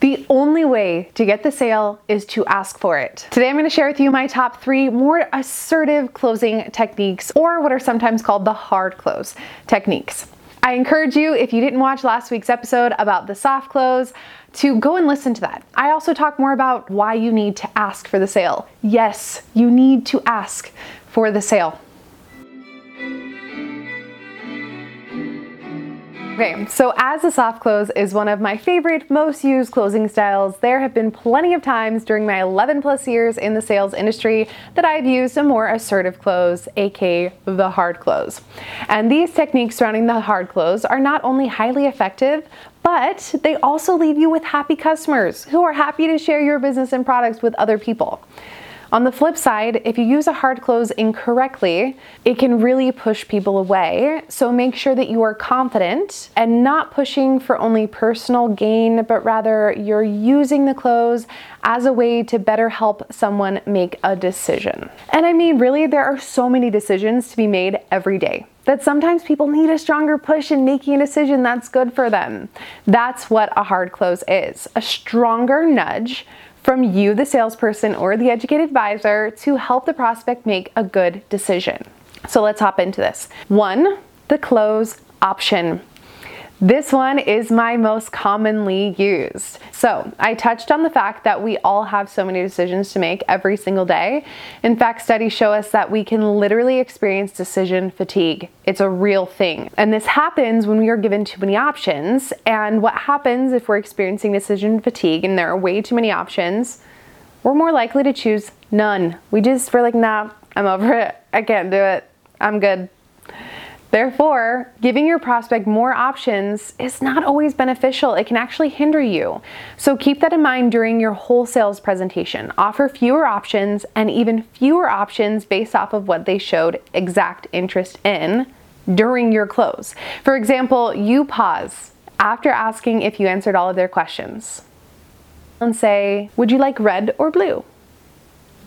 The only way to get the sale is to ask for it. Today I'm going to share with you my top three more assertive closing techniques, or what are sometimes called the hard close techniques. I encourage you, if you didn't watch last week's episode about the soft close, to go and listen to that. I also talk more about why you need to ask for the sale. Yes, you need to ask for the sale. Okay, so as a soft close is one of my favorite, most used closing styles, there have been plenty of times during my 11 plus years in the sales industry that I've used a more assertive close, aka the hard close. And these techniques surrounding the hard close are not only highly effective, but they also leave you with happy customers who are happy to share your business and products with other people. On the flip side, if you use a hard close incorrectly, it can really push people away. So make sure that you are confident and not pushing for only personal gain, but rather you're using the close as a way to better help someone make a decision. And I mean, really, there are so many decisions to be made every day that sometimes people need a stronger push in making a decision that's good for them. That's what a hard close is a stronger nudge from you, the salesperson or the educated advisor, to help the prospect make a good decision. So let's hop into this. One, the close option. This one is my most commonly used. So, I touched on the fact that we all have so many decisions to make every single day. In fact, studies show us that we can literally experience decision fatigue. It's a real thing. And this happens when we are given too many options. And what happens if we're experiencing decision fatigue and there are way too many options? We're more likely to choose none. We just, we're like, nah, I'm over it. I can't do it. I'm good. Therefore, giving your prospect more options is not always beneficial. It can actually hinder you. So keep that in mind during your whole sales presentation. Offer fewer options and even fewer options based off of what they showed exact interest in during your close. For example, you pause after asking if you answered all of their questions and say, Would you like red or blue?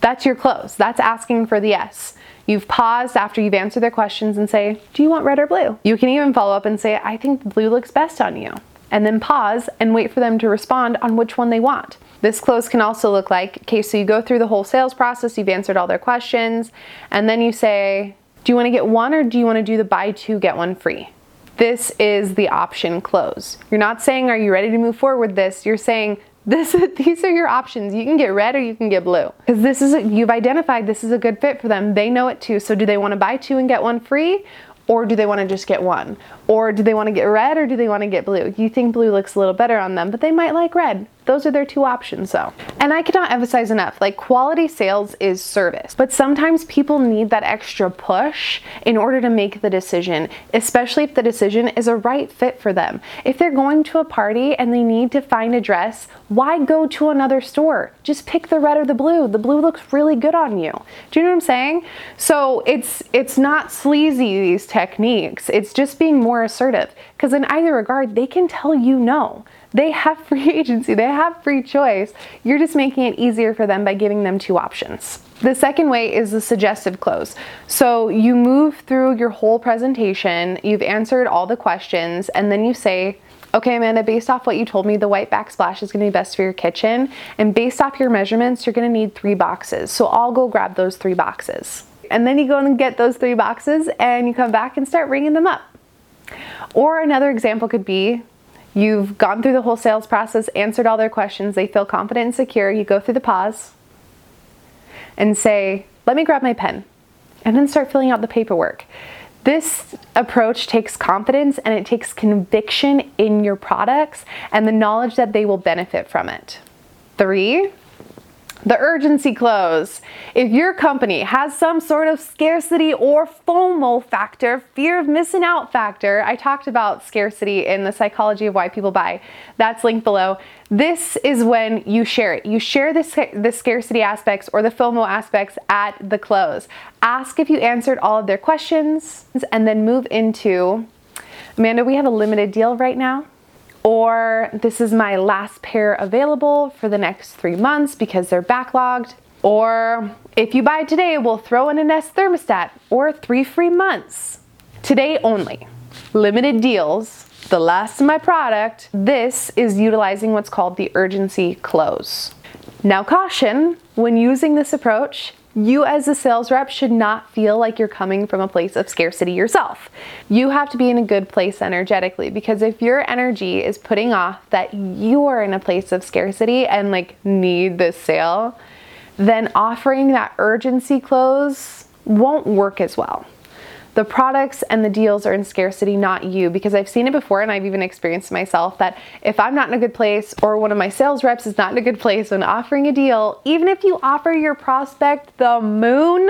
That's your close. That's asking for the yes. You've paused after you've answered their questions and say, Do you want red or blue? You can even follow up and say, I think blue looks best on you. And then pause and wait for them to respond on which one they want. This close can also look like okay, so you go through the whole sales process, you've answered all their questions, and then you say, Do you want to get one or do you want to do the buy two, get one free? This is the option close. You're not saying, Are you ready to move forward with this? You're saying, this these are your options. You can get red or you can get blue. Because this is a, you've identified this is a good fit for them. They know it too. So do they want to buy two and get one free or do they want to just get one? Or do they want to get red or do they want to get blue? You think blue looks a little better on them, but they might like red. Those are their two options though. And I cannot emphasize enough, like quality sales is service, but sometimes people need that extra push in order to make the decision, especially if the decision is a right fit for them. If they're going to a party and they need to find a dress, why go to another store? Just pick the red or the blue. The blue looks really good on you. Do you know what I'm saying? So it's it's not sleazy these techniques. It's just being more assertive because in either regard they can tell you no. They have free agency, they have free choice. You're just making it easier for them by giving them two options. The second way is the suggestive close. So you move through your whole presentation, you've answered all the questions, and then you say, Okay, Amanda, based off what you told me, the white backsplash is gonna be best for your kitchen. And based off your measurements, you're gonna need three boxes. So I'll go grab those three boxes. And then you go and get those three boxes and you come back and start ringing them up. Or another example could be You've gone through the whole sales process, answered all their questions, they feel confident and secure. You go through the pause and say, Let me grab my pen, and then start filling out the paperwork. This approach takes confidence and it takes conviction in your products and the knowledge that they will benefit from it. Three, the urgency close. If your company has some sort of scarcity or FOMO factor, fear of missing out factor, I talked about scarcity in the psychology of why people buy. That's linked below. This is when you share it. You share the, the scarcity aspects or the FOMO aspects at the close. Ask if you answered all of their questions and then move into Amanda, we have a limited deal right now or this is my last pair available for the next three months because they're backlogged. Or if you buy today, we'll throw in a Nest thermostat or three free months. Today only. Limited deals the last of my product, this is utilizing what's called the urgency close. Now, caution when using this approach, you as a sales rep should not feel like you're coming from a place of scarcity yourself. You have to be in a good place energetically because if your energy is putting off that you are in a place of scarcity and like need this sale, then offering that urgency close won't work as well the products and the deals are in scarcity, not you. Because I've seen it before and I've even experienced myself that if I'm not in a good place or one of my sales reps is not in a good place when offering a deal, even if you offer your prospect the moon,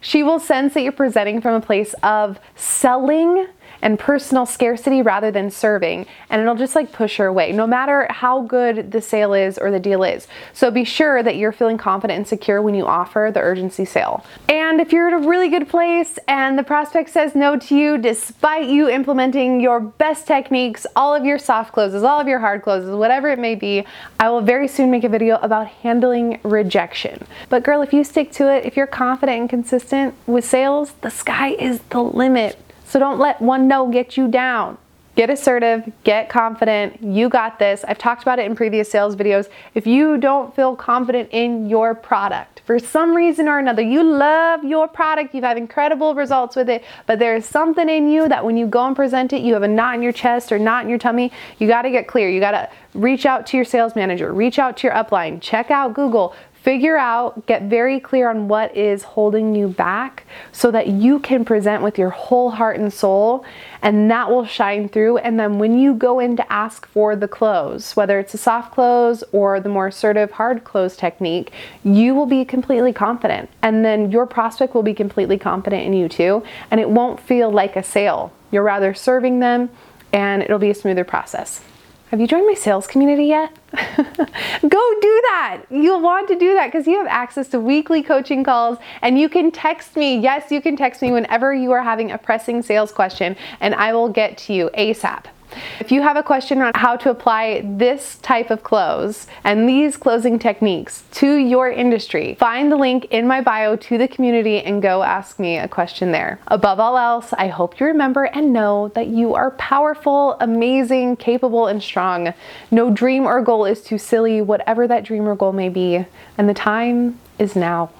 she will sense that you're presenting from a place of selling and personal scarcity rather than serving. And it'll just like push her away, no matter how good the sale is or the deal is. So be sure that you're feeling confident and secure when you offer the urgency sale. And if you're in a really good place and the prospect says no to you, despite you implementing your best techniques, all of your soft closes, all of your hard closes, whatever it may be, I will very soon make a video about handling rejection. But girl, if you stick to it, if you're confident and consistent with sales, the sky is the limit. So don't let one no get you down. Get assertive, get confident. You got this. I've talked about it in previous sales videos. If you don't feel confident in your product, for some reason or another, you love your product, you've had incredible results with it, but there's something in you that when you go and present it, you have a knot in your chest or knot in your tummy, you got to get clear. You got to reach out to your sales manager, reach out to your upline, check out Google, Figure out, get very clear on what is holding you back so that you can present with your whole heart and soul, and that will shine through. And then when you go in to ask for the close, whether it's a soft close or the more assertive hard close technique, you will be completely confident. And then your prospect will be completely confident in you too, and it won't feel like a sale. You're rather serving them, and it'll be a smoother process. Have you joined my sales community yet? Go do that. You'll want to do that because you have access to weekly coaching calls and you can text me. Yes, you can text me whenever you are having a pressing sales question and I will get to you ASAP. If you have a question on how to apply this type of close and these closing techniques to your industry, find the link in my bio to the community and go ask me a question there. Above all else, I hope you remember and know that you are powerful, amazing, capable, and strong. No dream or goal is too silly, whatever that dream or goal may be, and the time is now.